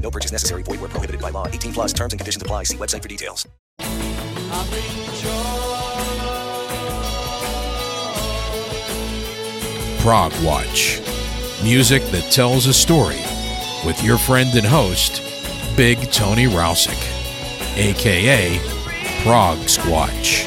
No purchase necessary. Void where prohibited by law. 18 plus terms and conditions apply. See website for details. Prog Watch. Music that tells a story with your friend and host, Big Tony Rousick, aka Prog Squatch.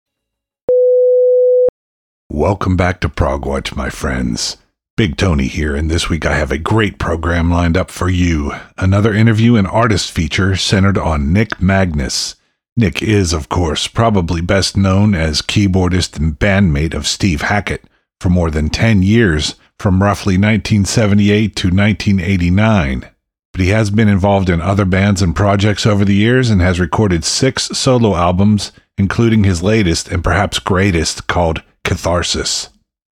Welcome back to Prog Watch, my friends. Big Tony here, and this week I have a great program lined up for you. Another interview and artist feature centered on Nick Magnus. Nick is, of course, probably best known as keyboardist and bandmate of Steve Hackett for more than 10 years, from roughly 1978 to 1989. But he has been involved in other bands and projects over the years and has recorded six solo albums, including his latest and perhaps greatest called Catharsis.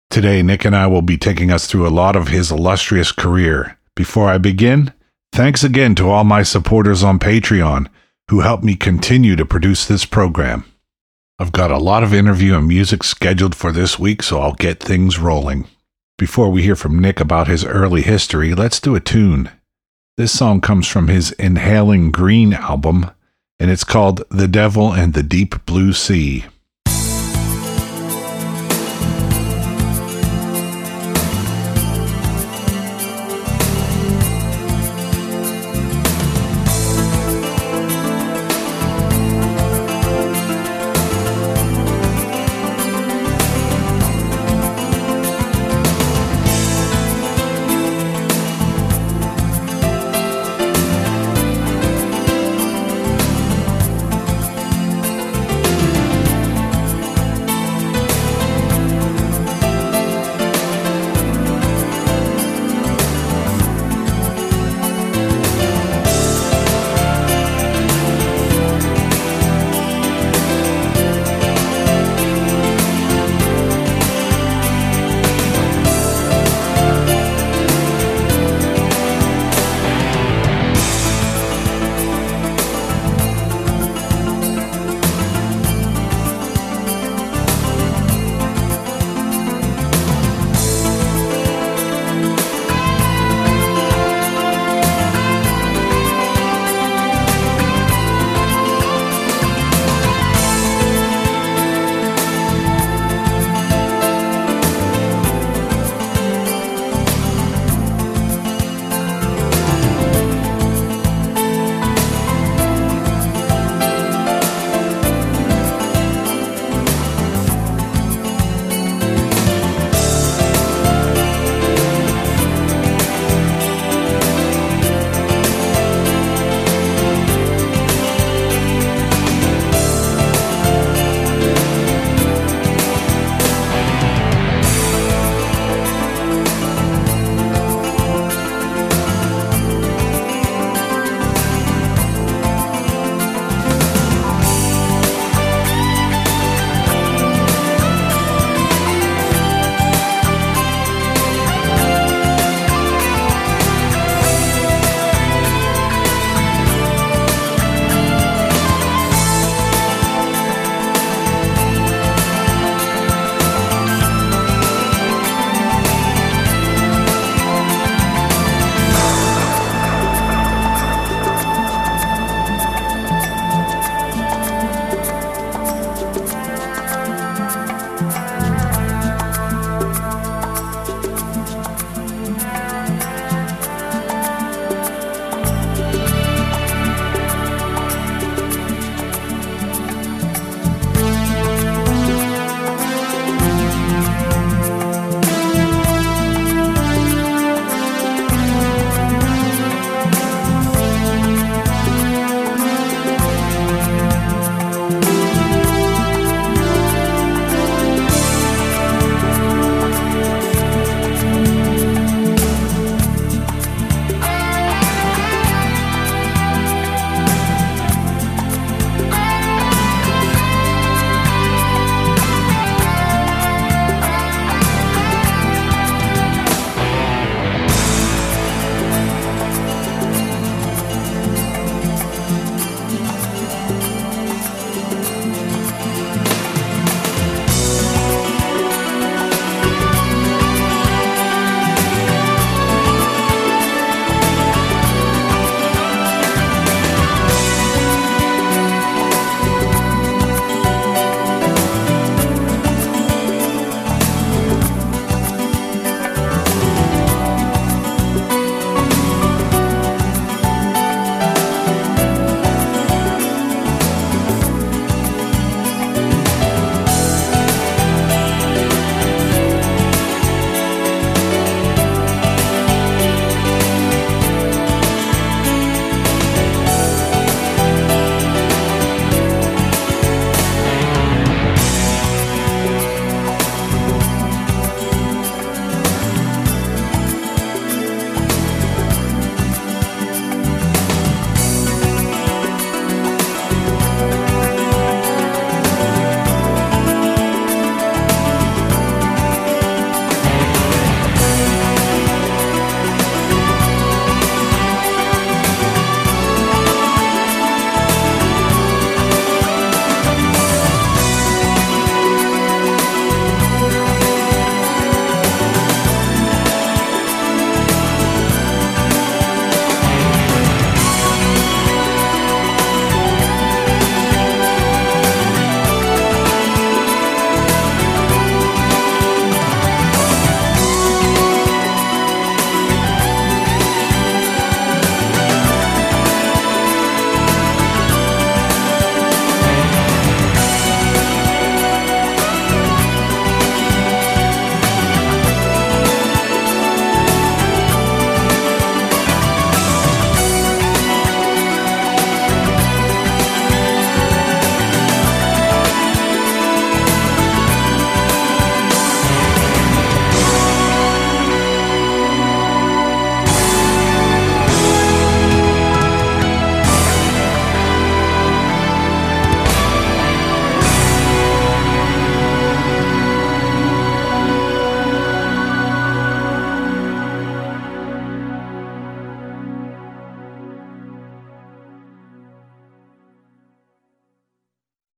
Today, Nick and I will be taking us through a lot of his illustrious career. Before I begin, thanks again to all my supporters on Patreon who help me continue to produce this program. I've got a lot of interview and music scheduled for this week, so I'll get things rolling. Before we hear from Nick about his early history, let's do a tune. This song comes from his Inhaling Green album, and it's called The Devil and the Deep Blue Sea.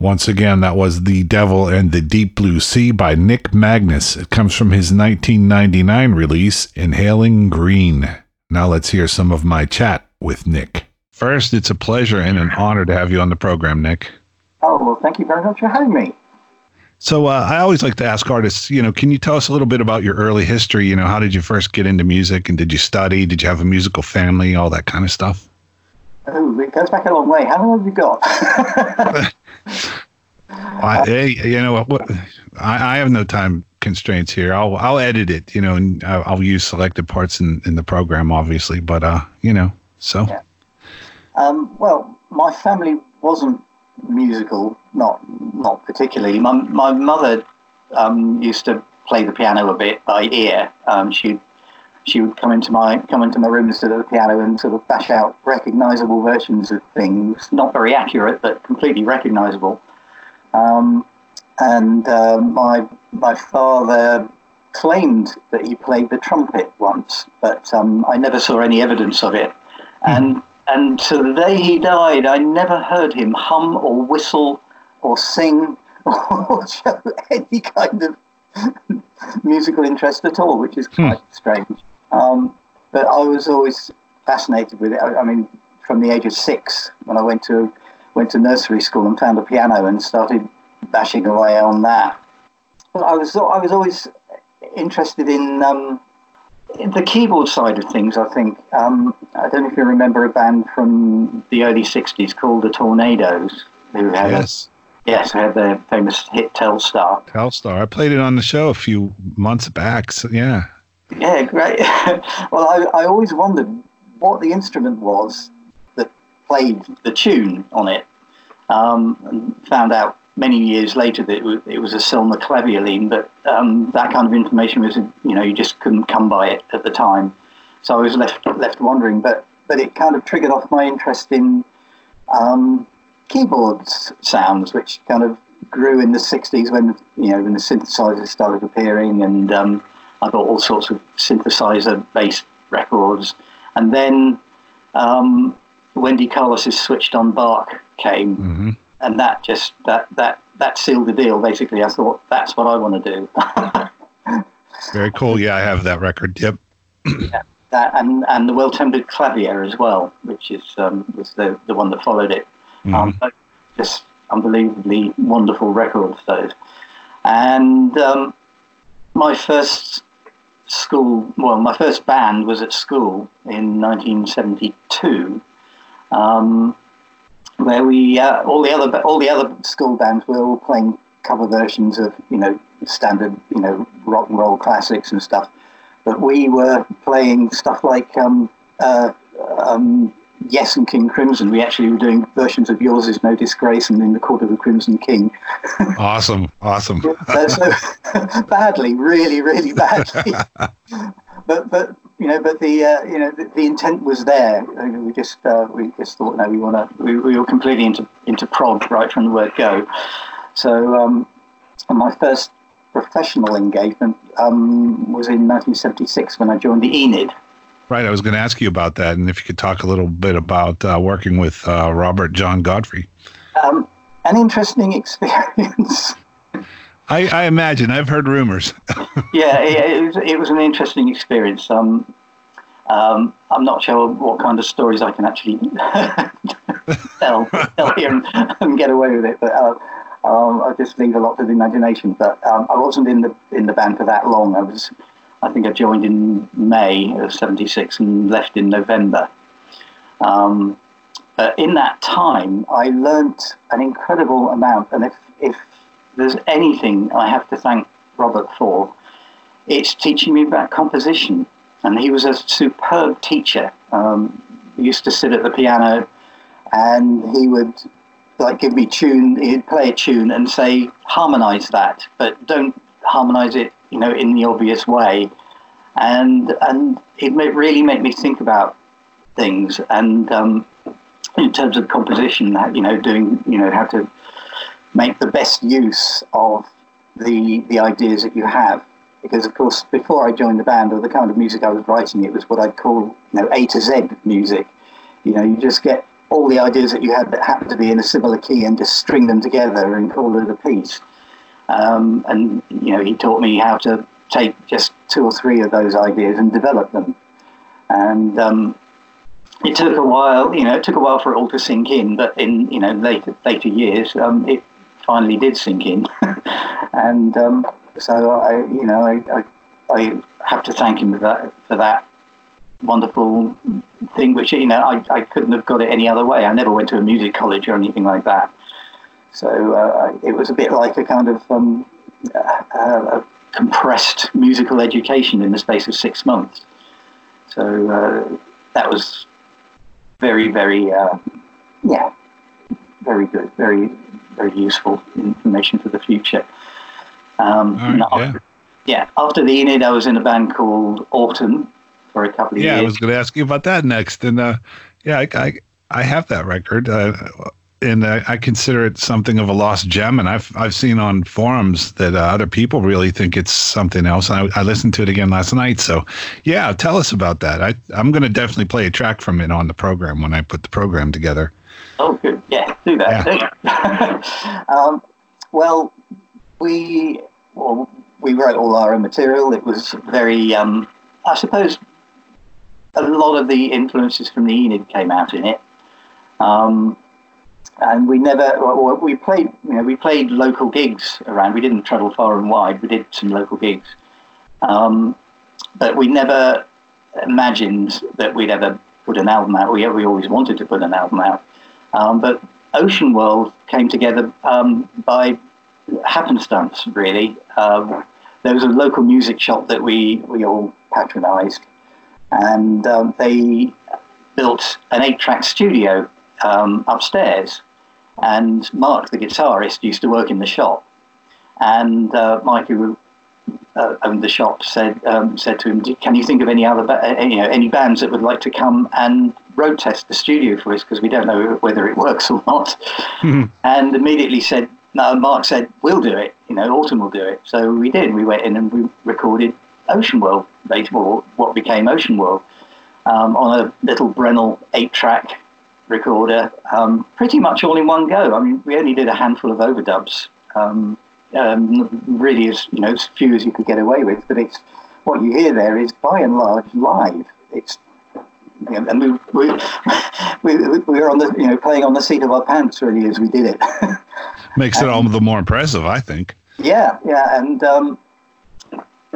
Once again, that was The Devil and the Deep Blue Sea by Nick Magnus. It comes from his 1999 release, Inhaling Green. Now let's hear some of my chat with Nick. First, it's a pleasure and an honor to have you on the program, Nick. Oh, well, thank you very much for having me. So, uh, I always like to ask artists, you know, can you tell us a little bit about your early history? You know, how did you first get into music and did you study? Did you have a musical family? All that kind of stuff? Oh, it goes back a long way. How long have you got? I, you know what? I, I have no time constraints here. I'll I'll edit it, you know, and I'll, use selected parts in, in the program, obviously. But uh, you know, so. Yeah. Um, well, my family wasn't musical, not not particularly. My my mother um, used to play the piano a bit by ear. Um, she she would come into my come into my room and sit at the piano and sort of bash out recognizable versions of things, not very accurate, but completely recognizable. Um, and uh, my my father claimed that he played the trumpet once, but um, I never saw any evidence of it. And and to the day he died, I never heard him hum or whistle or sing or show any kind of musical interest at all, which is quite strange. Um, but I was always fascinated with it. I, I, mean, from the age of six, when I went to went to nursery school and found a piano and started bashing away on that. But I was I was always interested in, um, in the keyboard side of things. I think um, I don't know if you remember a band from the early '60s called the Tornados, who had yes. A, yes, had their famous hit Telstar. Telstar. I played it on the show a few months back. So yeah. Yeah, great. well, I, I always wondered what the instrument was that played the tune on it. Um, and found out many years later that it was, it was a Selmer clavioline, but um, that kind of information was, you know, you just couldn't come by it at the time. So I was left left wondering, but but it kind of triggered off my interest in um, keyboards sounds, which kind of grew in the '60s when you know when the synthesizers started appearing and um, I bought all sorts of synthesizer based records. And then um, Wendy Carlos's Switched on Bach came, mm-hmm. and that just that that that sealed the deal. Basically, I thought that's what I want to do. Very cool. Yeah, I have that record. Yep. yeah, that and and the Well Tempered Clavier as well, which is um, was the the one that followed it. Mm-hmm. Um, just unbelievably wonderful records those. And um, my first school, well, my first band was at school in 1972, um, where we uh, all the other all the other school bands were all playing cover versions of you know standard you know rock and roll classics and stuff, but we were playing stuff like um, uh, um, Yes and King Crimson. We actually were doing versions of Yours Is No Disgrace and In the Court of the Crimson King. awesome, awesome. so, so badly, really, really badly. but but you know, but the uh, you know the, the, intent was there. We just uh, we just thought, no, we want to. We, we were completely into into prog right from the word go. So um, my first professional engagement um, was in 1976 when I joined the Enid. Right, I was going to ask you about that, and if you could talk a little bit about uh, working with uh, Robert John Godfrey. Um, an interesting experience. I, I, imagine. I've heard rumors. yeah, it, it, was, it was an interesting experience. Um, um, I'm not sure what kind of stories I can actually tell, tell here and, and, get away with it, but uh, um, I just leave a lot to the imagination. But um, I wasn't in the in the band for that long. I was I think I joined in May of 76 and left in November. Um, but in that time, I learnt an incredible amount. And if, if there's anything I have to thank Robert for, it's teaching me about composition. And he was a superb teacher. Um, he used to sit at the piano and he would like give me tune, he'd play a tune and say, harmonize that, but don't harmonize it you know, in the obvious way. And and it really made me think about things and um, in terms of composition, you know, doing you know how to make the best use of the the ideas that you have. Because of course, before I joined the band or the kind of music I was writing, it was what I'd call you know A to Z music. You know, you just get all the ideas that you had that happened to be in a similar key and just string them together and call it a piece. Um, and you know, he taught me how to take just two or three of those ideas and develop them. And um, it took a while, you know, it took a while for it all to sink in. But in you know later later years, um, it finally did sink in. and um, so I, you know, I, I, I have to thank him for that for that wonderful thing, which you know I, I couldn't have got it any other way. I never went to a music college or anything like that, so uh, it was a bit like a kind of um, a compressed musical education in the space of six months. So uh, that was very, very, uh, yeah, very good, very, very useful information for the future. Um, right, after, yeah. yeah, after the Enid, I was in a band called Autumn, for a couple of yeah, years. Yeah, I was going to ask you about that next, and uh, yeah, I, I, I have that record, uh, and I, I, consider it something of a lost gem. And I've I've seen on forums that uh, other people really think it's something else. And I, I, listened to it again last night. So, yeah, tell us about that. I I'm going to definitely play a track from it on the program when I put the program together. Oh, good. Yeah, do that. Yeah. um, well, we well, we wrote all our own material. It was very, um, I suppose, a lot of the influences from the Enid came out in it. Um, and we never, well, we played, you know, we played local gigs around. We didn't travel far and wide. We did some local gigs. Um, but we never imagined that we'd ever put an album out. We, we always wanted to put an album out. Um, but Ocean World came together um, by happenstance, really. Um, there was a local music shop that we, we all patronized and um, they built an eight-track studio um, upstairs. And Mark, the guitarist, used to work in the shop, and uh, Mike, who uh, owned the shop, said um, said to him, "Can you think of any other ba- uh, you know any bands that would like to come and road test the studio for us because we don't know whether it works or not?" Mm-hmm. And immediately said, "No." Mark said, "We'll do it. You know, Autumn will do it." So we did. We went in and we recorded Ocean World, or what became Ocean World, um, on a little Brenell eight-track recorder, um, pretty much all in one go. I mean, we only did a handful of overdubs, um, um, really as you know as few as you could get away with. But it's what you hear there is by and large live. It's you know, and we, we, we, we were on the you know playing on the seat of our pants really as we did it. Makes it all the more impressive, I think. Yeah, yeah, and um,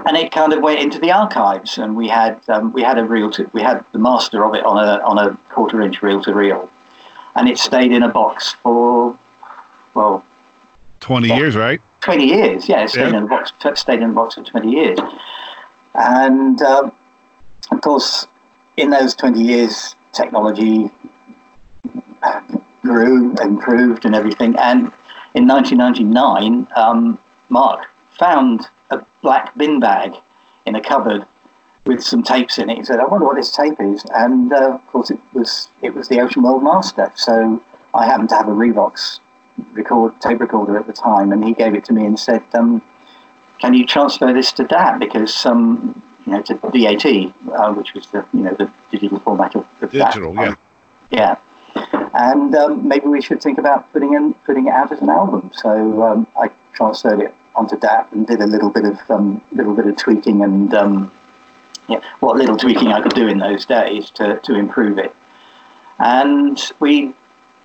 and it kind of went into the archives, and we had um, we had a reel to, we had the master of it on a on a quarter inch reel to reel, and it stayed in a box for well twenty years, right? Twenty years, yeah. It stayed yeah. in the box, stayed in box for twenty years, and um, of course, in those twenty years, technology grew, improved, and everything. And in 1999, um, Mark found a black bin bag in a cupboard with some tapes in it. He said, "I wonder what this tape is," and uh, of course it was it was the Ocean World Master. So I happened to have a Revox record tape recorder at the time, and he gave it to me and said, um, "Can you transfer this to that because some you know to DAT, uh, which was the you know the digital format of, of digital, DAT. yeah, yeah." And um, maybe we should think about putting in putting it out as an album. So um, I transferred it onto DAT and did a little bit of um, little bit of tweaking and um, yeah, what little tweaking I could do in those days to, to improve it. And we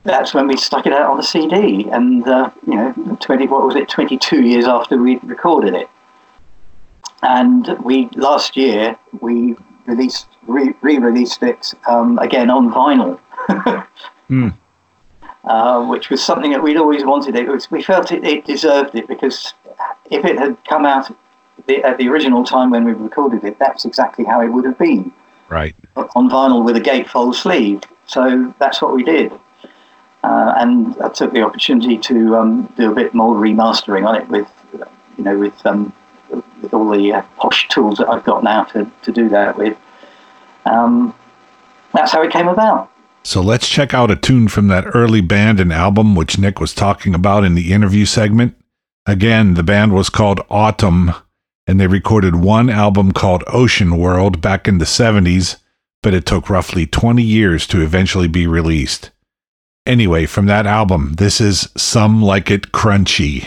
that's when we stuck it out on the CD. And uh, you know, twenty what was it? Twenty two years after we recorded it. And we last year we released re released it um, again on vinyl. mm. uh, which was something that we'd always wanted. It was, we felt it, it deserved it because if it had come out the, at the original time when we recorded it, that's exactly how it would have been. Right. On vinyl with a gatefold sleeve. So that's what we did. Uh, and I took the opportunity to um, do a bit more remastering on it with, you know, with, um, with all the uh, posh tools that I've got now to, to do that with. Um, that's how it came about. So let's check out a tune from that early band and album, which Nick was talking about in the interview segment. Again, the band was called Autumn, and they recorded one album called Ocean World back in the 70s, but it took roughly 20 years to eventually be released. Anyway, from that album, this is Some Like It Crunchy.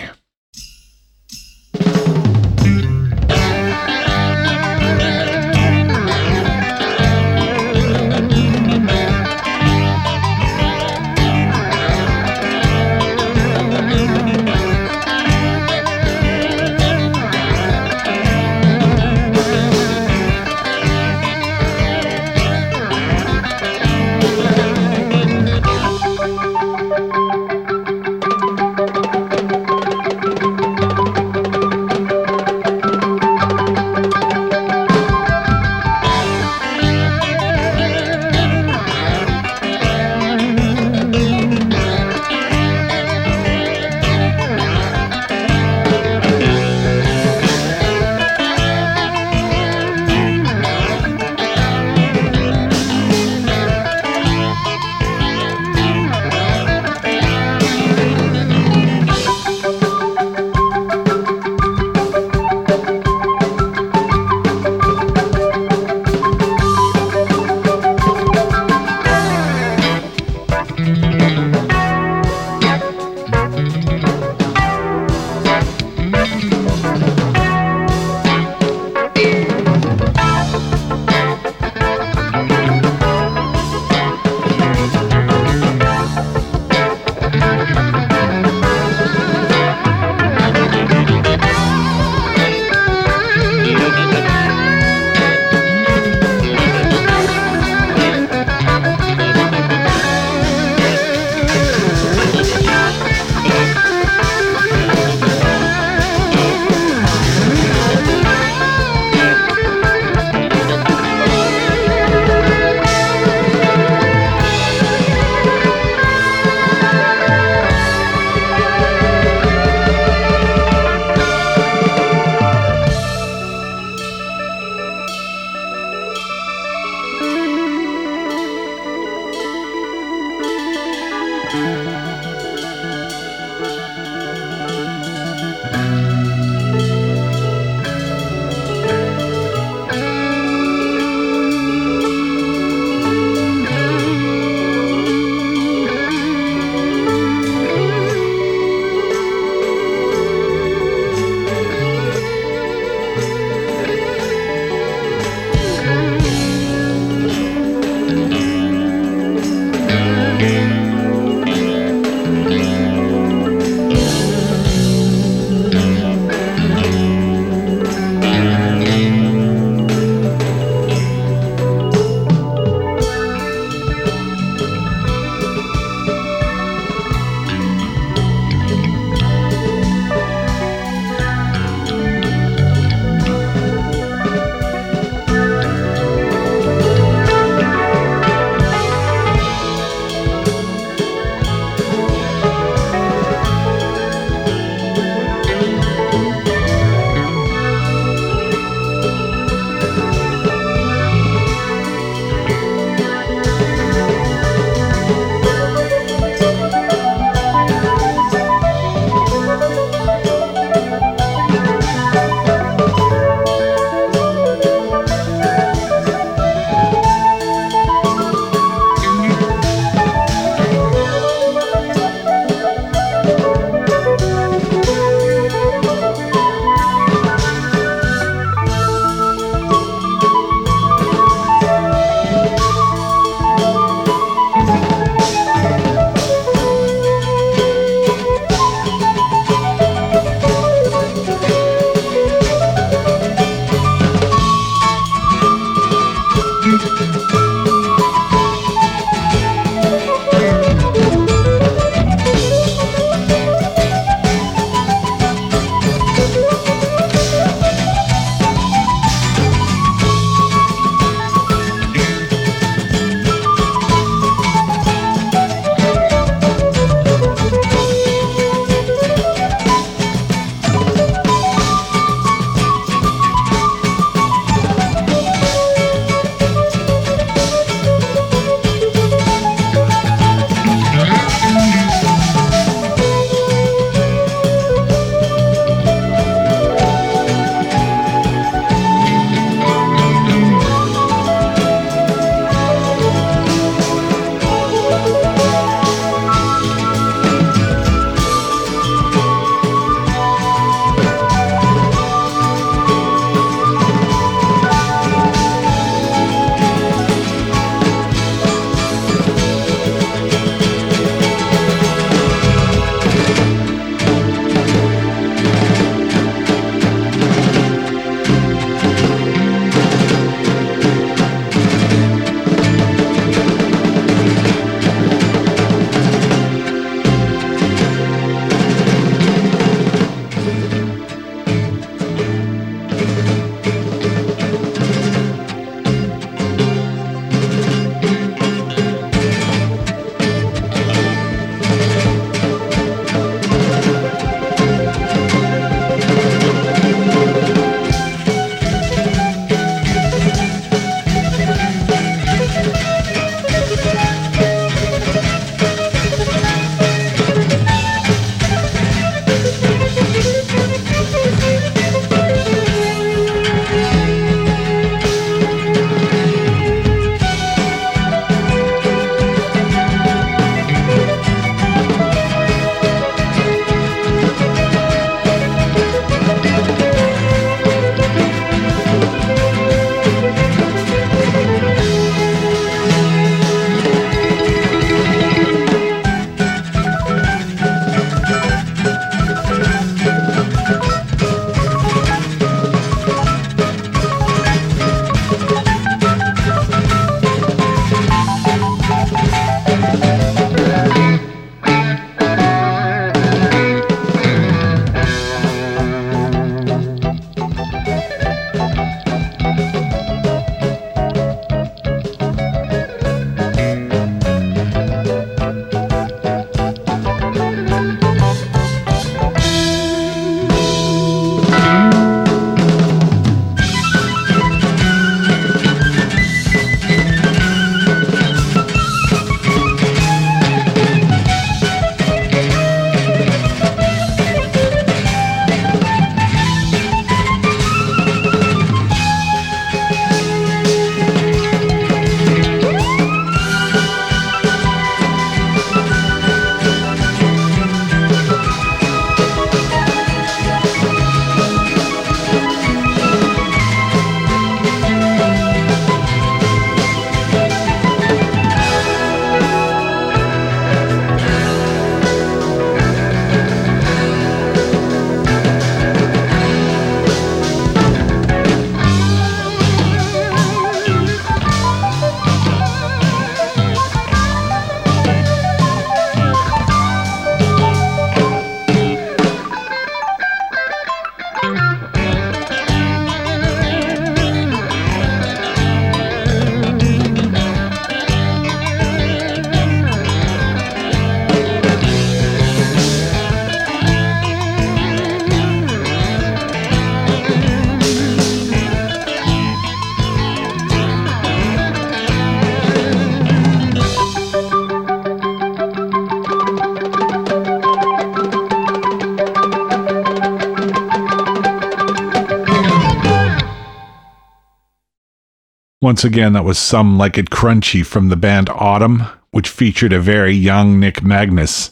Once again, that was Some Like It Crunchy from the band Autumn, which featured a very young Nick Magnus.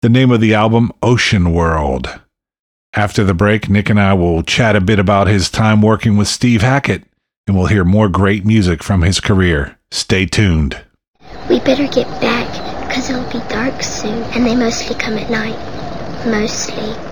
The name of the album, Ocean World. After the break, Nick and I will chat a bit about his time working with Steve Hackett, and we'll hear more great music from his career. Stay tuned. We better get back, because it'll be dark soon, and they mostly come at night. Mostly.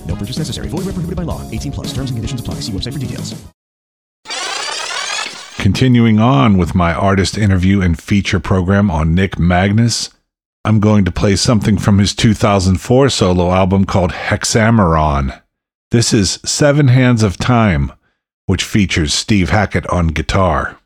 Purchase necessary. Void where prohibited by law. 18 plus. Terms and conditions apply. See website for details. Continuing on with my artist interview and feature program on Nick Magnus. I'm going to play something from his 2004 solo album called Hexameron. This is Seven Hands of Time, which features Steve Hackett on guitar.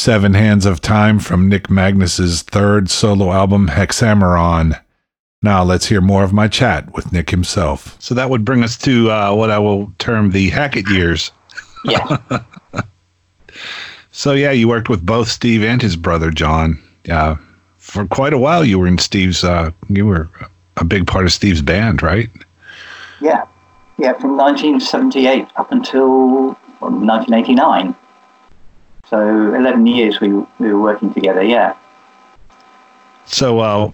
Seven Hands of Time from Nick Magnus's third solo album, Hexameron. Now let's hear more of my chat with Nick himself. So that would bring us to uh, what I will term the Hackett years. Yeah. so yeah, you worked with both Steve and his brother John. Uh, for quite a while, you were in Steve's. Uh, you were a big part of Steve's band, right? Yeah, yeah, from 1978 up until well, 1989. So 11 years we we were working together. Yeah. So, uh,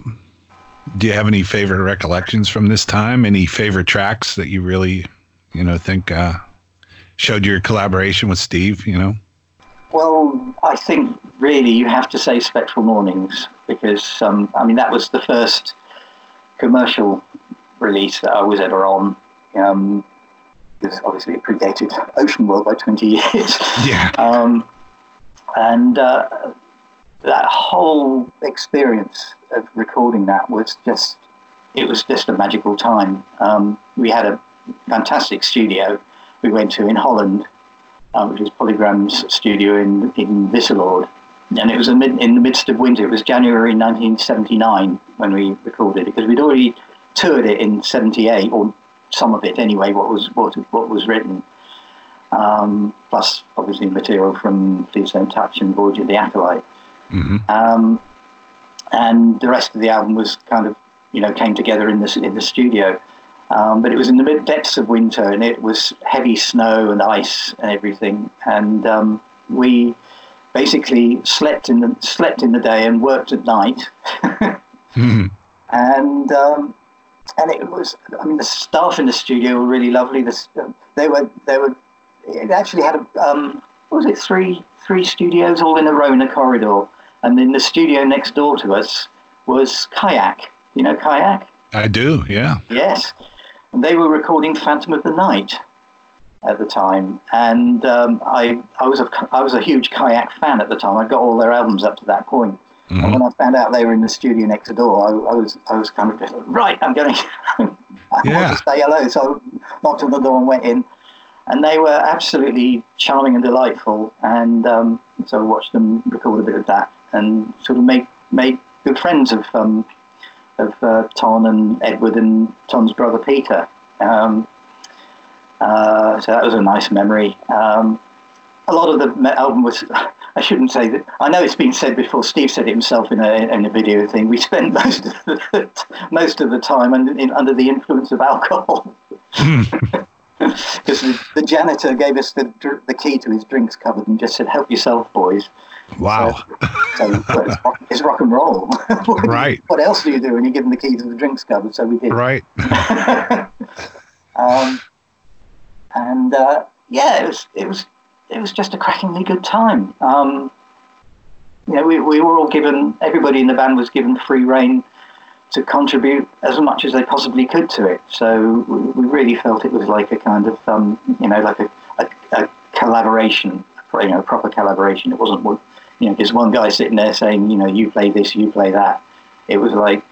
do you have any favorite recollections from this time? Any favorite tracks that you really, you know, think uh, showed your collaboration with Steve? You know. Well, I think really you have to say Spectral Mornings because um, I mean that was the first commercial release that I was ever on. Um, because obviously it predated Ocean World by 20 years. Yeah. Um, and uh, that whole experience of recording that was just, it was just a magical time. Um, we had a fantastic studio we went to in Holland, uh, which was Polygram's studio in, in Wisseloord. And it was in, in the midst of winter. It was January 1979 when we recorded it because we'd already toured it in 78 or some of it anyway, what was what, what was written. Um, plus, obviously, material from Please Don't Touch and Voyage of the Acolyte. Mm-hmm. Um, and the rest of the album was kind of, you know, came together in the, in the studio. Um, but it was in the mid depths of winter and it was heavy snow and ice and everything. And um, we basically slept in the slept in the day and worked at night. mm-hmm. And um, and it was I mean the staff in the studio were really lovely. The, they were they were it actually had a um, what was it three three studios all in a row in a corridor, and then the studio next door to us was Kayak. You know Kayak? I do. Yeah. Yes, and they were recording Phantom of the Night at the time, and um, I I was a I was a huge Kayak fan at the time. I got all their albums up to that point. Mm-hmm. And when I found out they were in the studio next door, I, I was I was kind of just, right. I'm going. I Yeah. want to say hello. So I knocked on the door and went in, and they were absolutely charming and delightful. And um, so I watched them record a bit of that, and sort of made made good friends of um, of uh, Ton and Edward and Ton's brother Peter. Um, uh, so that was a nice memory. Um, a lot of the album was. I shouldn't say that. I know it's been said before. Steve said it himself in a in a video thing. We spent most of the, most of the time under, in, under the influence of alcohol. Because the, the janitor gave us the the key to his drinks cupboard and just said, "Help yourself, boys." Wow. So well, it's, rock, it's rock and roll. what, Right. What else do you do when you give them the key to the drinks cupboard? So we did. Right. Um, and uh, yeah, it was it was it was just a crackingly good time. Um, you know, we, we were all given everybody in the band was given free reign to contribute as much as they possibly could to it. So we, really felt it was like a kind of um, you know like a, a, a collaboration, you know, proper collaboration. It wasn't you know just one guy sitting there saying you know you play this, you play that. It was like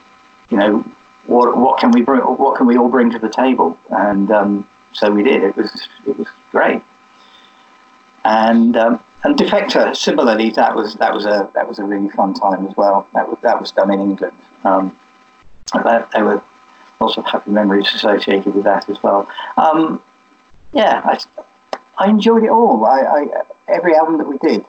you know what what can we bring what can we all bring to the table and um, so we did it was it was great and um, and defector similarly that was that was a that was a really fun time as well that was that was done in England um, that, there were lots of happy memories associated with that as well um, yeah I, I enjoyed it all I, I every album that we did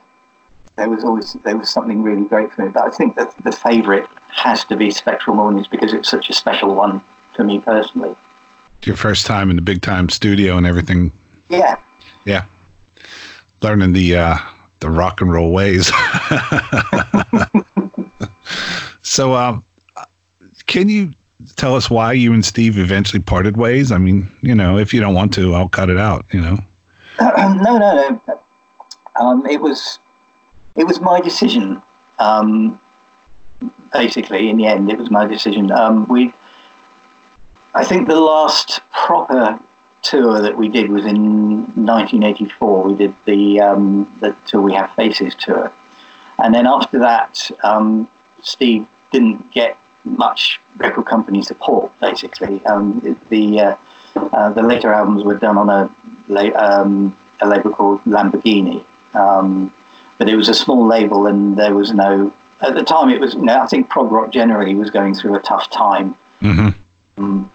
there was always there was something really great for me. But I think that the favourite has to be Spectral Mornings because it's such a special one for me personally. Your first time in the big time studio and everything. Yeah, Yeah. Learning the uh, the rock and roll ways. so, um, can you tell us why you and Steve eventually parted ways? I mean, you know, if you don't want to, I'll cut it out. You know. no, no, no. Um, it was it was my decision. Um, basically, in the end, it was my decision. Um, we, I think, the last proper tour that we did was in 1984. We did the um, the tour we have faces tour, and then after that, um, Steve didn't get much record company support. Basically, um, the uh, uh, the later albums were done on a um, a label called Lamborghini, um, but it was a small label, and there was no. At the time, it was. You know, I think prog rock generally was going through a tough time. Mm-hmm. Um,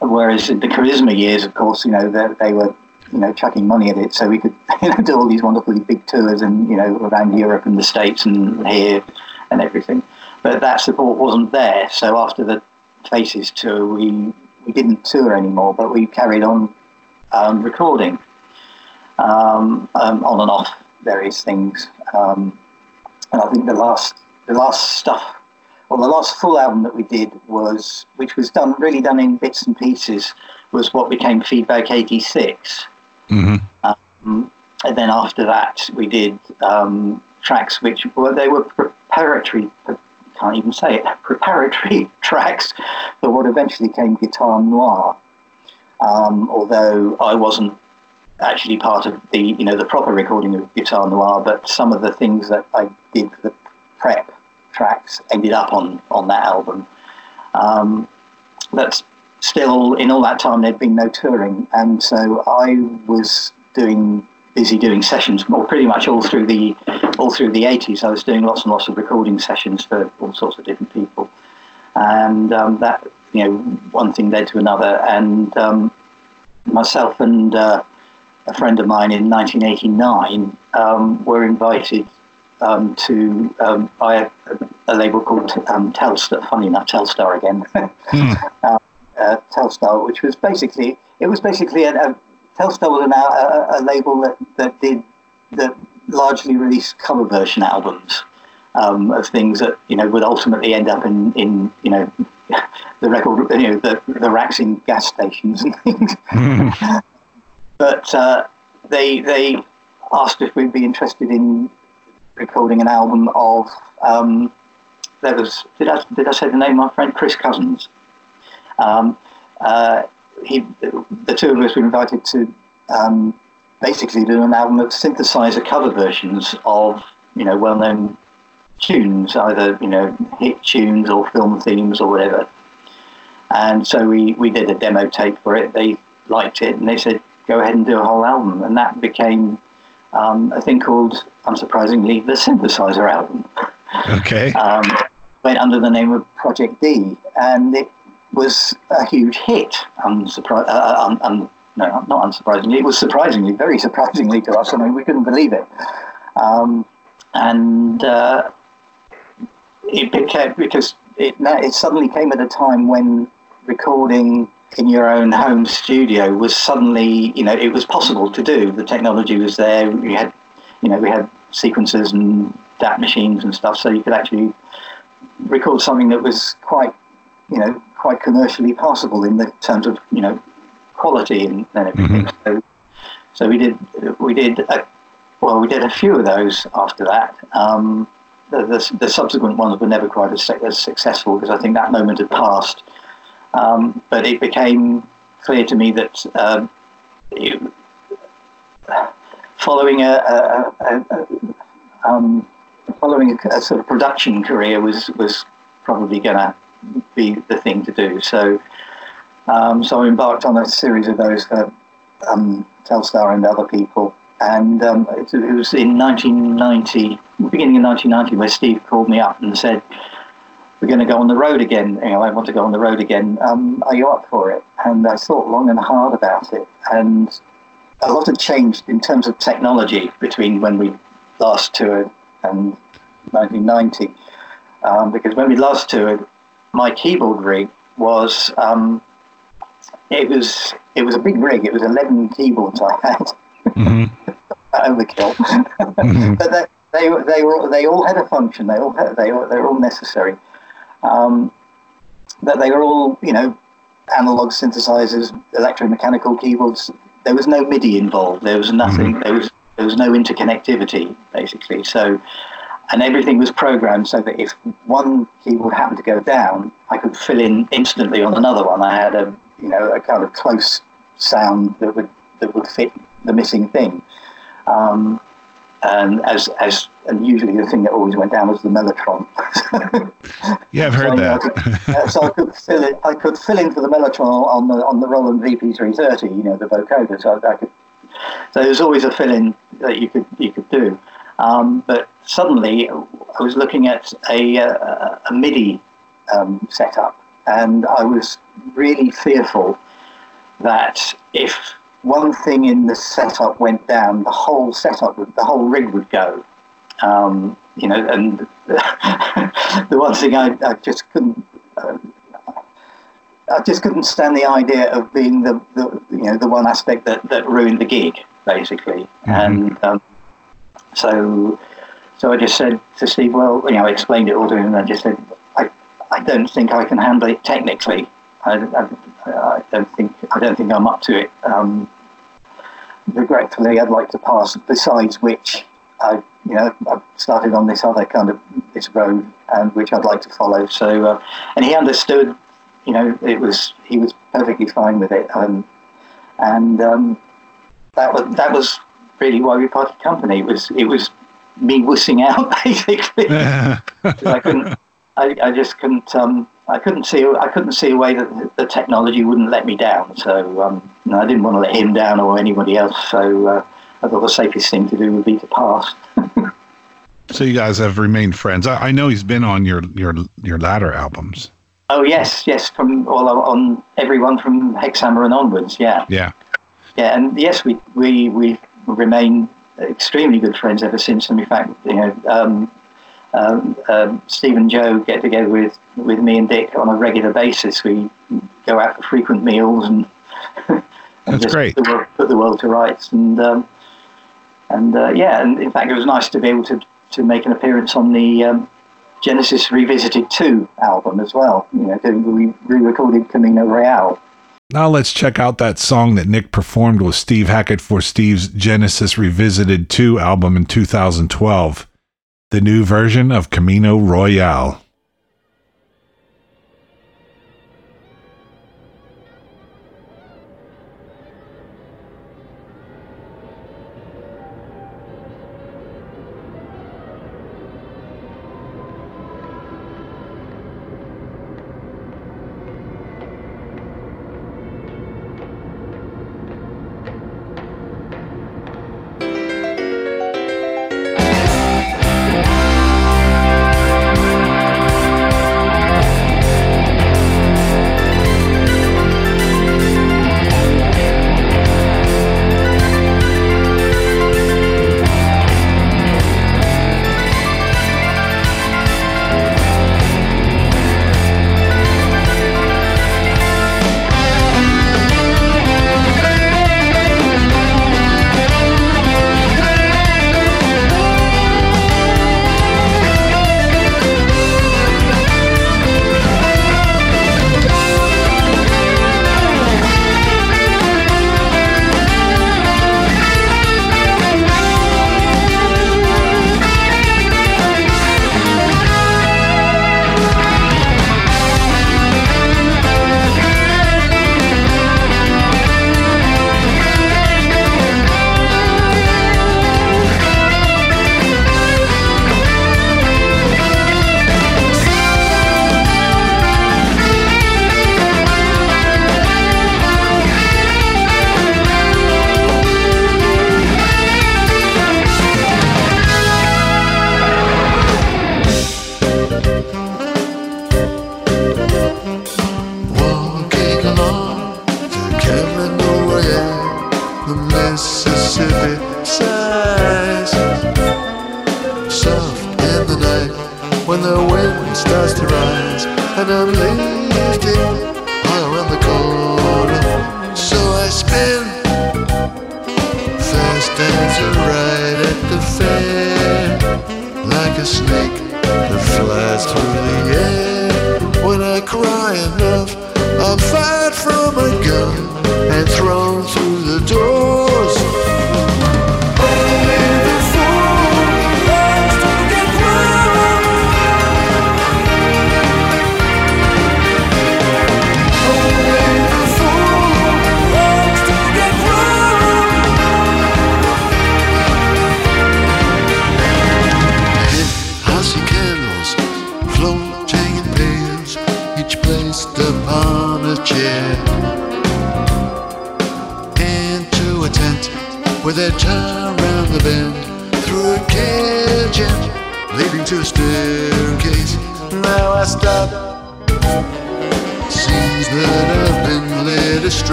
whereas in the charisma years, of course, you know, they, they were you know chucking money at it, so we could you know do all these wonderfully big tours and you know around Europe and the States and here and everything. But that support wasn't there. So after the Faces tour, we we didn't tour anymore, but we carried on um, recording um, um, on and off various things. Um, and I think the last the last stuff, well, the last full album that we did was, which was done really done in bits and pieces, was what became Feedback '86. Mm-hmm. Um, and then after that, we did um, tracks which were they were preparatory. Can't even say it. Preparatory tracks for what eventually came Guitar Noir. Um, although I wasn't actually part of the you know the proper recording of Guitar Noir, but some of the things that I did for the prep tracks ended up on on that album. Um, that's still in all that time there'd been no touring, and so I was doing busy doing sessions, well, pretty much all through the all through the 80s. I was doing lots and lots of recording sessions for all sorts of different people, and um, that you know one thing led to another, and um, myself and uh, a friend of mine in 1989 um, were invited um, to um, by a, a, label called um, Telstar. Funny enough, Telstar again. Hmm. uh, uh, Telstar, which was basically it was basically a, a Telstar was an, a, a, label that, that did that largely released cover version albums um, of things that you know would ultimately end up in, in you know the record you know the, the racks in gas stations and things. but uh, they they asked if we'd be interested in recording an album of um, there was did I did I say the name of my friend Chris Cousins. Um, uh, he, the two of us were invited to um, basically do an album of synthesizer cover versions of you know well-known tunes, either you know hit tunes or film themes or whatever. And so we, we did a demo tape for it. They liked it, and they said, "Go ahead and do a whole album." And that became um, a thing called, unsurprisingly, the synthesizer album. Okay. Um, went under the name of Project D, and it was a huge hit. Unsurpri- uh, un- un- no, not unsurprisingly. It was surprisingly, very surprisingly to us. I mean, we couldn't believe it. Um, and uh, it became because it, it suddenly came at a time when recording in your own home studio was suddenly, you know, it was possible to do. The technology was there. We had, you know, we had sequences and DAT machines and stuff, so you could actually record something that was quite, you know, quite commercially possible in the terms of, you know, quality and, and everything. Mm-hmm. So, so we did, we did, a, well, we did a few of those after that. Um, the, the, the, subsequent ones were never quite as, as successful because I think that moment had passed. Um, but it became clear to me that um, it, following a, a, a um, following a, sort of production career was was probably going to be the thing to do. So um, so I embarked on a series of those for um, Telstar and other people. And um, it, was in 1990, beginning of 1990, where Steve called me up and said, we're going to go on the road again. You know, I want to go on the road again. Um, are you up for it? And I thought long and hard about it. And a lot had changed in terms of technology between when we last toured and 1990. Um, because when we last toured, my keyboard rig was um, it was it was a big rig. It was 11 keyboards I had. Mm-hmm. Overkill. mm-hmm. but they, they, they, were, they all had a function. They all had, they, were, they were all necessary. Um, but they were all, you know, analog synthesizers, electromechanical keyboards. There was no MIDI involved. There was nothing. Mm-hmm. There was there was no interconnectivity basically. So, and everything was programmed so that if one keyboard happened to go down, I could fill in instantly on another one. I had a you know a kind of close sound that would that would fit the missing thing. Um, and as as and usually the thing that always went down was the mellotron. yeah, I've heard so, that. I could, so I could fill it. I could fill in for the mellotron on the on the Roland VP330. You know, the vocoder. So I could. So there's always a fill in that you could you could do. Um, but suddenly, I was looking at a, uh, a MIDI um, setup, and I was really fearful that if one thing in the setup went down, the whole setup, would, the whole rig would go. Um, you know, and the one thing I, I just couldn't. Uh, I just couldn't stand the idea of being the, the you know the one aspect that, that ruined the gig basically, mm-hmm. and um, so so I just said to Steve, well, you know, I explained it all to him, and I just said, I, don't think I can handle it technically. I, I, I don't think I don't think I'm up to it. Um, regretfully, I'd like to pass. Besides which, I you know I started on this other kind of this road, and which I'd like to follow. So, uh, and he understood. You know, it was he was perfectly fine with it, um, and um, that was that was really why we parted company. It was it was me wussing out basically. I couldn't. I, I just couldn't. Um, I couldn't see. I couldn't see a way that the technology wouldn't let me down. So um, I didn't want to let him down or anybody else. So uh, I thought the safest thing to do would be to pass. so you guys have remained friends. I, I, know he's been on your your your latter albums. Oh yes, yes, from all on everyone from Hexameron and onwards. Yeah. Yeah. Yeah, and yes, we we we remain extremely good friends ever since. And in fact, you know, um, um, um, Steve and Joe get together with, with me and Dick on a regular basis. We go out for frequent meals and, and that's great. Put the, world, put the, world, to rights. And um, and uh, yeah, and in fact, it was nice to be able to to make an appearance on the um, Genesis Revisited Two album as well. You know, we re-recorded Camino Real. Now let's check out that song that Nick performed with Steve Hackett for Steve's Genesis Revisited 2 album in 2012, the new version of Camino Royale.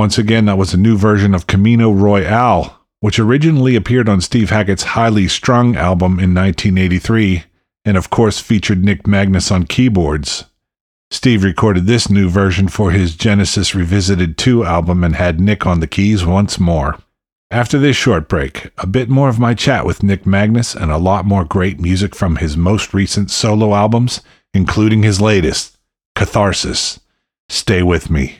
Once again, that was a new version of Camino Royale, which originally appeared on Steve Hackett's Highly Strung album in 1983, and of course featured Nick Magnus on keyboards. Steve recorded this new version for his Genesis Revisited 2 album and had Nick on the keys once more. After this short break, a bit more of my chat with Nick Magnus and a lot more great music from his most recent solo albums, including his latest, Catharsis. Stay with me.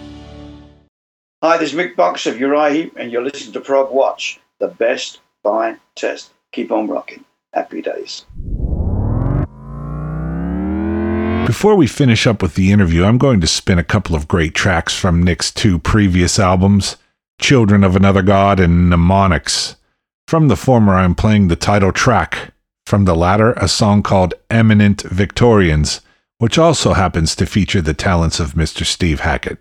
Hi, this is Mick Box of Uriah Heep, and you're listening to Prog Watch, the best by test. Keep on rocking. Happy days. Before we finish up with the interview, I'm going to spin a couple of great tracks from Nick's two previous albums, Children of Another God and N'monix. From the former, I'm playing the title track. From the latter, a song called Eminent Victorians, which also happens to feature the talents of Mr. Steve Hackett.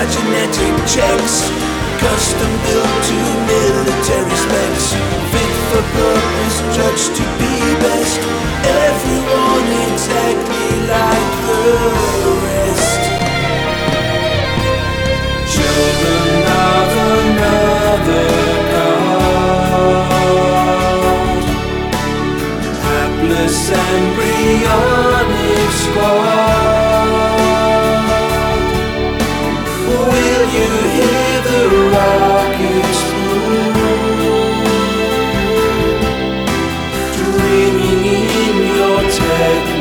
By genetic checks. Custom built to military specs. Fit for purpose, judged to be best.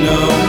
Techno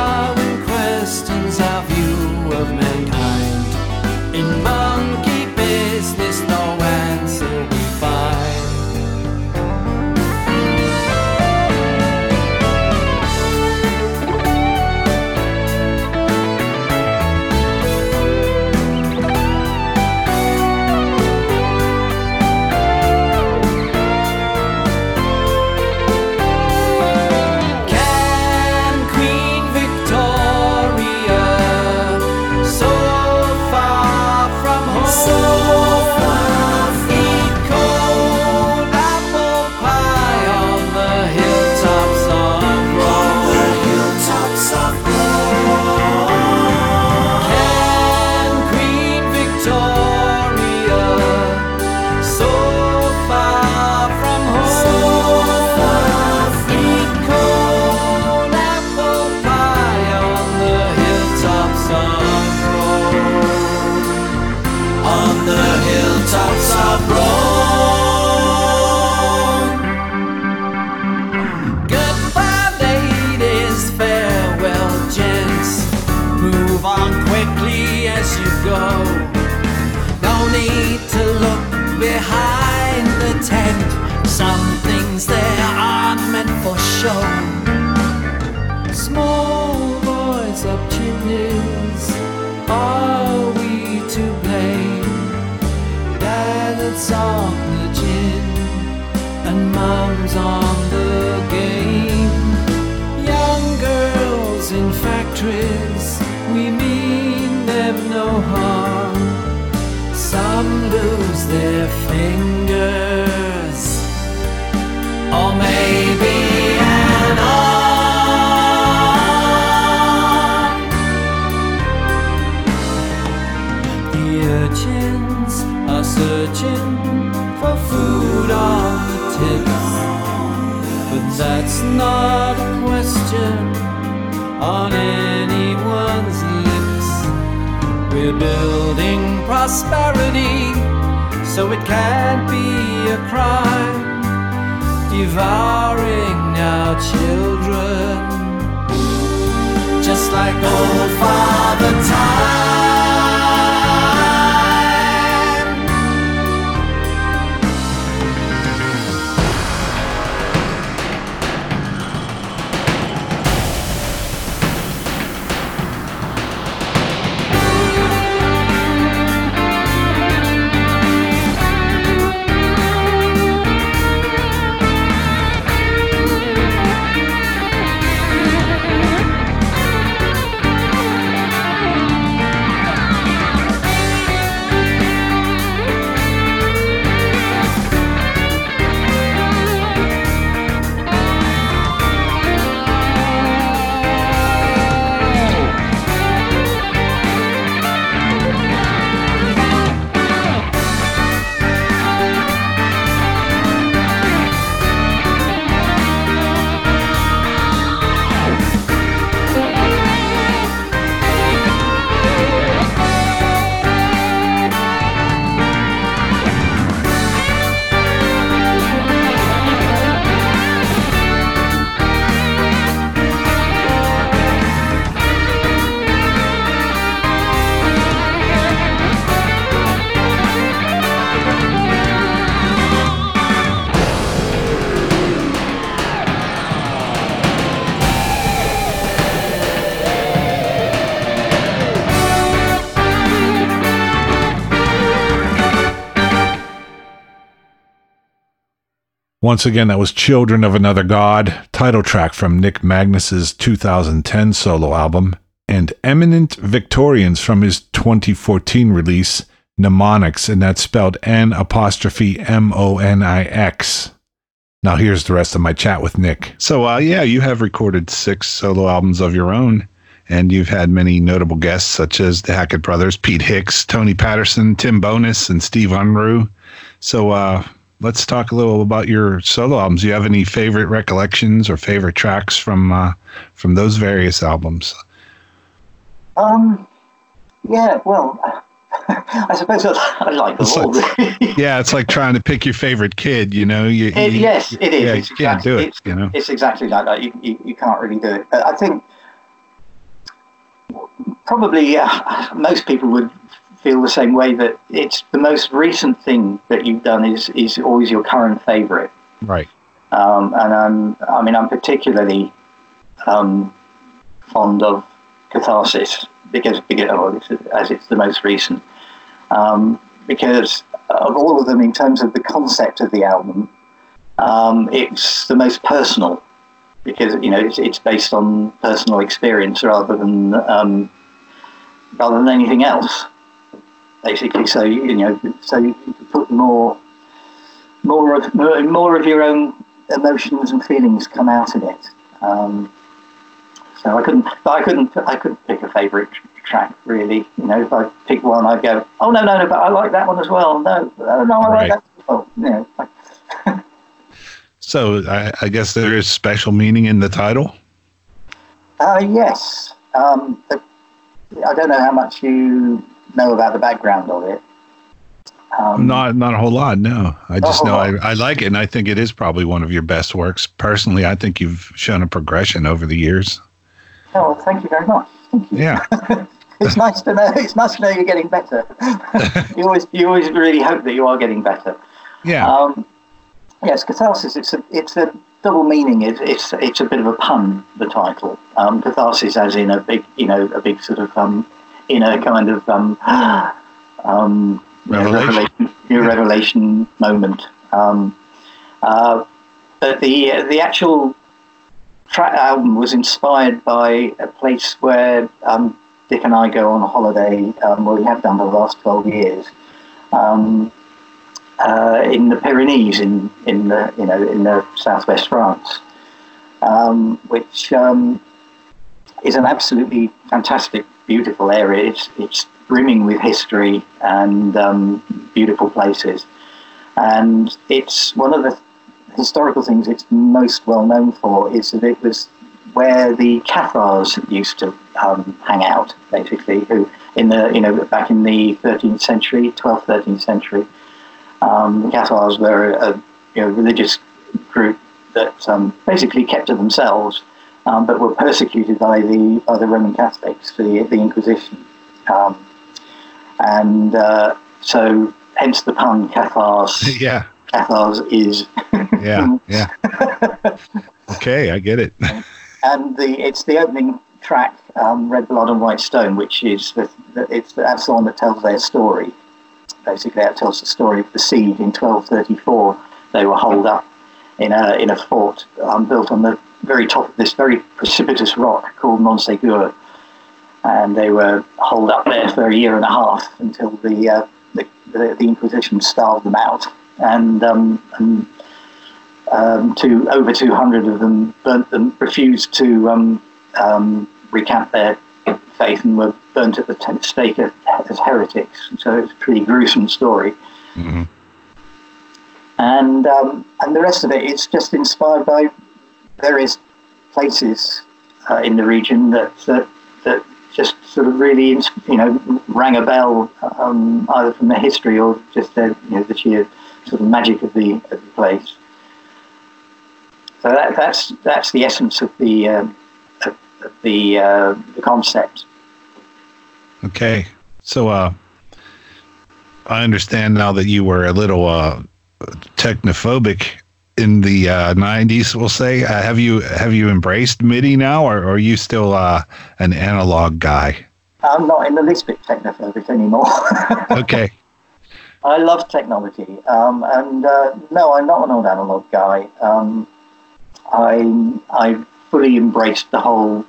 So questions our view of mankind. In monkey prosperity, so it can't be a crime. Devouring our children, just like old Father Time. Once again, that was Children of Another God, title track from Nick Magnus's 2010 solo album, and Eminent Victorians from his 2014 release, N'monix, and that's spelled N apostrophe M O N I X. Now here's the rest of my chat with Nick. So, uh, yeah, you have recorded six solo albums of your own, and you've had many notable guests such as the Hackett Brothers, Pete Hicks, Tony Patterson, Tim Bowness, and Steve Unruh. So, uh, let's talk a little about your solo albums. Do you have any favorite recollections or favorite tracks from uh, from those various albums? Um, yeah, well, I suppose I, like them It's all. like- yeah, it's like trying to pick your favorite kid. You know, you, It- you- yes, it is. Yeah, It's you can't do it. It's, You know, it's exactly like that. You, you, you can't really do it. I think probably uh, most people would feel the same way that it's the most recent thing that you've done is is always your current favorite. Right. Um, and I'm, I mean, I'm particularly um, fond of Catharsis because, because oh, it's- as it's the most recent. Um, because of all of them, in terms of the concept of the album, um, it's the most personal because you know it's, it's based on personal experience rather than um, rather than anything else. Basically, so you know, so you can put more more of more more of your own emotions and feelings come out in it. Um, so I couldn't, but I couldn't, I couldn't pick a favourite track really. You know, if I pick one, I'd go, oh no, no, no, but I like that one as well. No, oh, no, I Right. like that. As well. You know, So I, I guess there is special meaning in the title. uh, yes. Um, I don't know how much you know about the background of it. Um, not not a whole lot. No, I just know I, lot. I like it, and I think it is probably one of your best works. Personally, I think you've shown a progression over the years. Oh, well, thank you very much. Yeah. It's nice to know. It's nice to know you're getting better. you always, you always really hope that you are getting better. Yeah. Um, yes, catharsis. It's a, it's a double meaning. It's, it's, it's a bit of a pun. The title, um, catharsis, as in a big, you know, a big sort of um, inner kind of um, um, you know, Revelation. revelation, revelation moment. Um, uh, but the uh, the actual track album was inspired by a place where um, Dick and I go on a holiday. Um, well, we have done for the last twelve years. Um, uh, in the Pyrenees, in in the you know in the southwest France, um, which um, is an absolutely fantastic, beautiful area. It's it's brimming with history and um, beautiful places, and it's one of the historical things it's most well known for is that it was where the Cathars used to um, hang out, basically, who in the you know back in the 13th century, 12th, 13th century, um, the Cathars were a you know, religious group that um, basically kept to themselves, um, but were persecuted by the by the Roman Catholics for the, the Inquisition, um, and uh, so hence the pun Cathars. yeah. Cathars is Yeah. Yeah. okay, I get it. and the it's the opening track, um, Red Blood and White Stone, which is the, the, it's that's the one that tells their story. Basically, that tells the story of the siege in 1234. They were holed up in a in a fort um, built on the very top of this very precipitous rock called Montségur, and they were holed up there for a year and a half until the uh, the, the, the Inquisition starved them out, and um, and um, to over 200 of them burnt them, refused to um, um, recant their faith and were burnt at the stake as, as heretics. So it's a pretty gruesome story. Mhm. And um, and the rest of it, it's just inspired by various places uh, in the region that, that that just sort of really, you know, rang a bell um, either from the history or just the, you know, the sheer sort of magic of the, of the place. So that, that's that's the essence of the um, of, the uh, the concept. Okay. So uh I understand now that you were a little uh technophobic in the uh 90s, we'll say. Uh, have you have you embraced MIDI now or, or are you still uh an analog guy? I'm not in the least bit technophobic anymore. Okay. I love technology, um, and uh, no, I'm not an old analog guy. Um, I I fully embraced the whole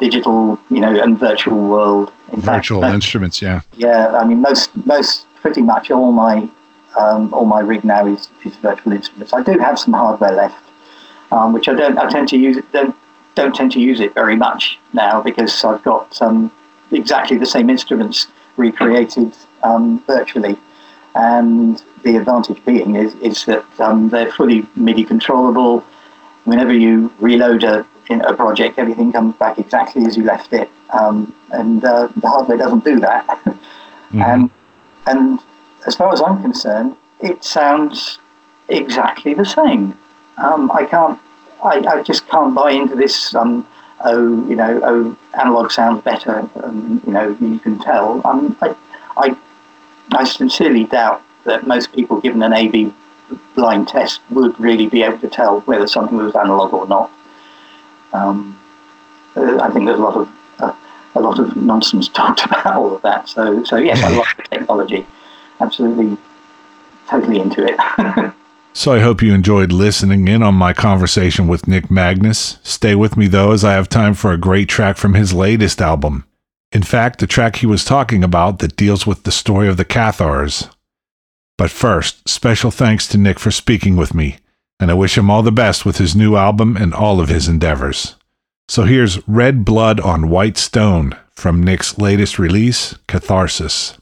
digital, you know, and virtual world. In Virtual most- instruments, yeah. Yeah, I mean, most most pretty much all my um, all my rig now is, is virtual instruments. I do have some hardware left, um, which I don't I tend to use it don't don't tend to use it very much now because I've got um, exactly the same instruments recreated um, virtually, and the advantage being is is that um, they're fully MIDI controllable. Whenever you reload a in a project, everything comes back exactly as you left it, um, and uh, the hardware doesn't do that. And and as far as I'm concerned, it sounds exactly the same. Um, I can't, I, I just can't buy into this um, oh, you know, oh, analog sounds better, and you know, you can tell. Um, I, I, I sincerely doubt that most people given an A/B blind test would really be able to tell whether something was analog or not. Um, uh, I think there's a lot of uh, a lot of nonsense talked about all of that. So, so yes, I like the technology. Absolutely, totally into it. So I hope you enjoyed listening in on my conversation with Nick Magnus. Stay with me though, as I have time for a great track from his latest album. In fact, the track he was talking about that deals with the story of the Cathars. But first, special thanks to Nick for speaking with me, and I wish him all the best with his new album and all of his endeavors. So here's Red Blood on White Stone from Nick's latest release, Catharsis.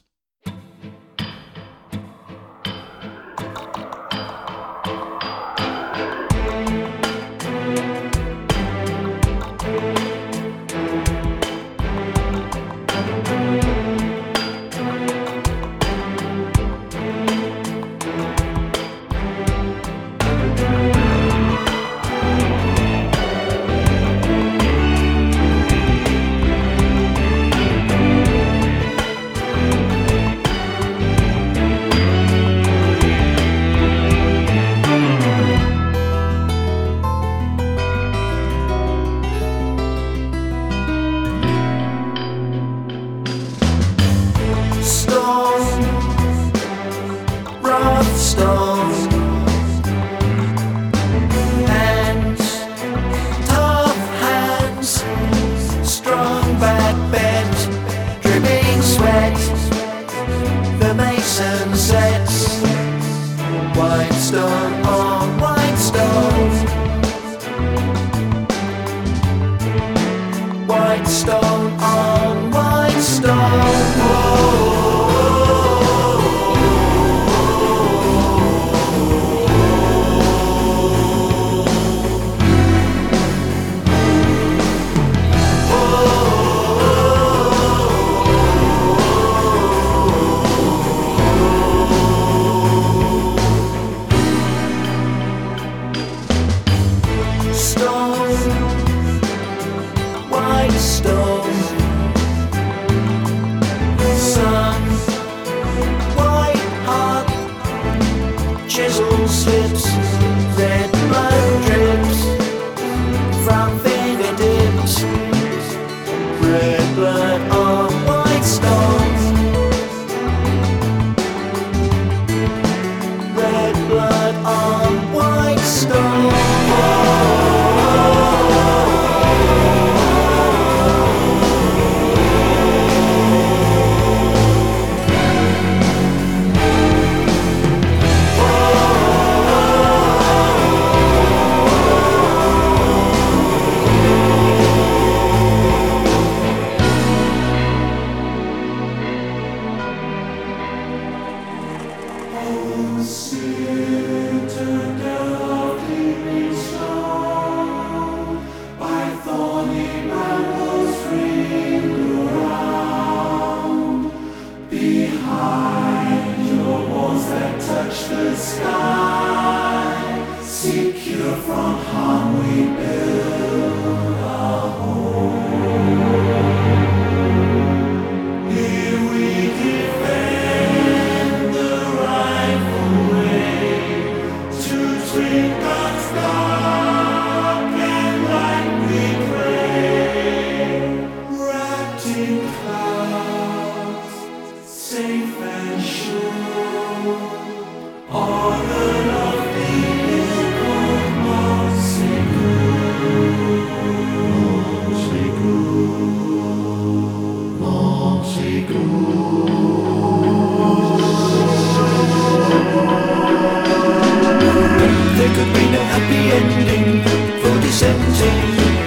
Happy ending for dissenting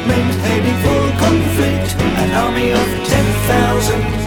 men heading for conflict. An army of ten thousand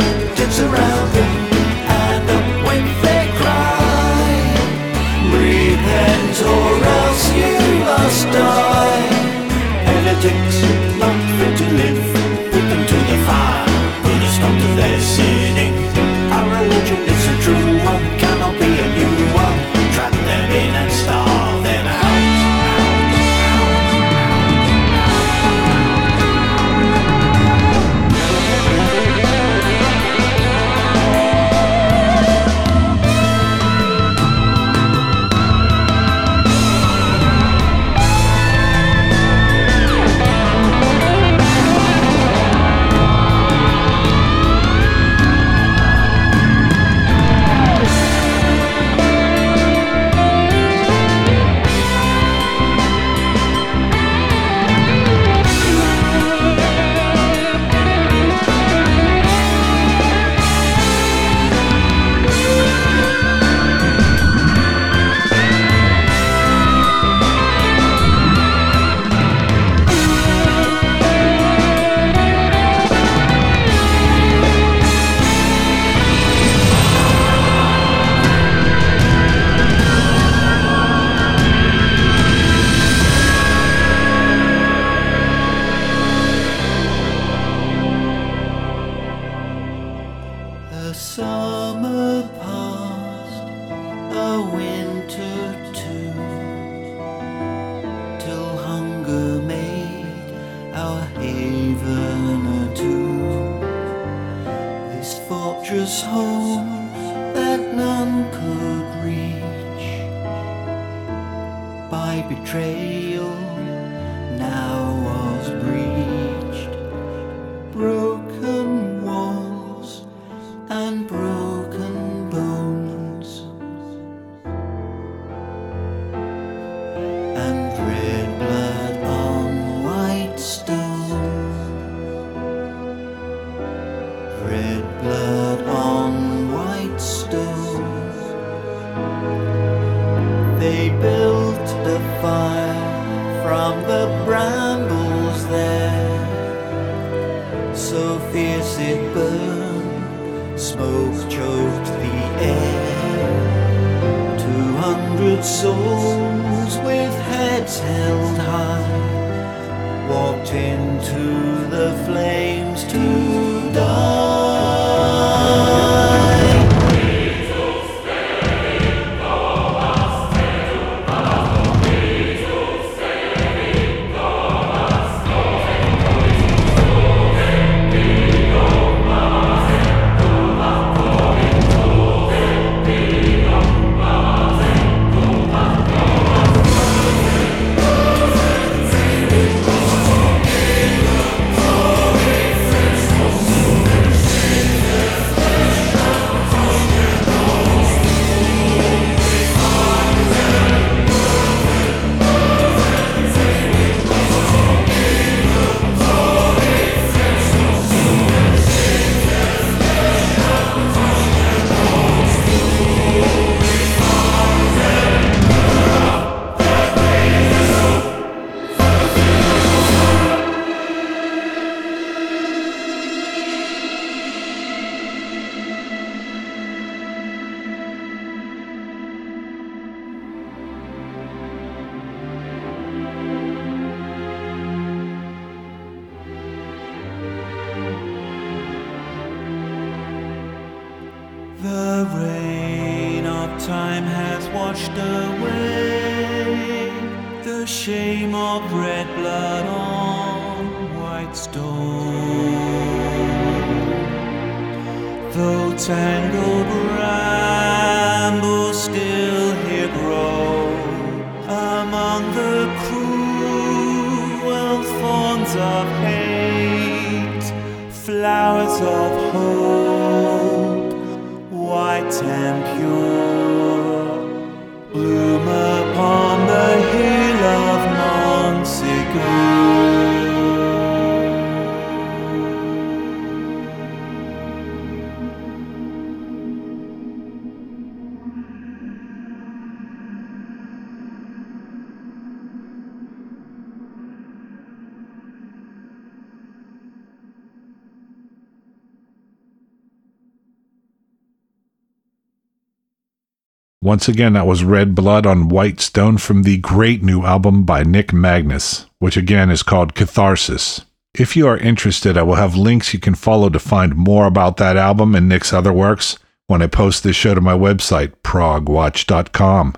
Once again, that was Red Blood on White Stone from the great new album by Nick Magnus, which again is called Catharsis. If you are interested, I will have links you can follow to find more about that album and Nick's other works when I post this show to my website, progwatch.com.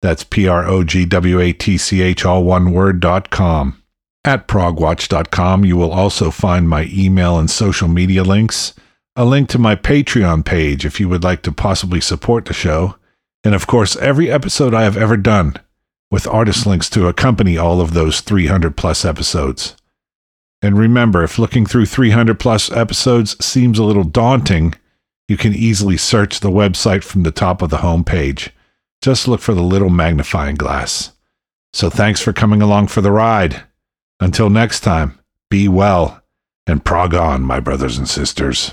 That's P R O G W A T C H, all one word, dot com. At progwatch.com, you will also find my email and social media links, a link to my Patreon page if you would like to possibly support the show, and of course, every episode I have ever done, with artist links to accompany all of those 300 plus episodes. And remember, if looking through 300 plus episodes seems a little daunting, you can easily search the website from the top of the homepage. Just look for the little magnifying glass. So thanks for coming along for the ride. Until next time, be well and prog on, my brothers and sisters.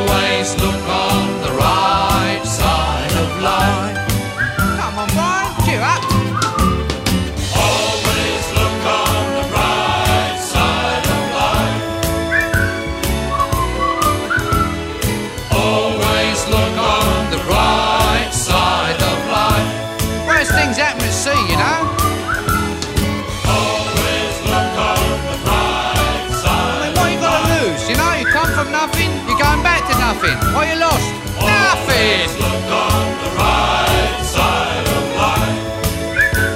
nothing. What you lost? Nothing. on the right.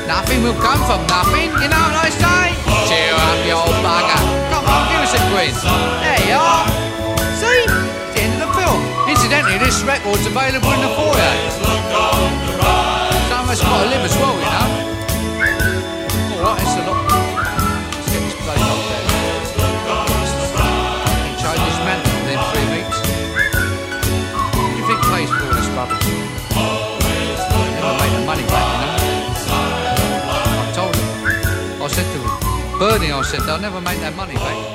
Nothing will come from nothing, you know what I say? Cheer up, you old bugger. Come on, give us a quiz. There you are. See? It's the end of the film. Incidentally, this record's available in the foyer. Some of us got to live as well, you know. Alright, it's a lot. Bernie, I said, they'll never make that money back.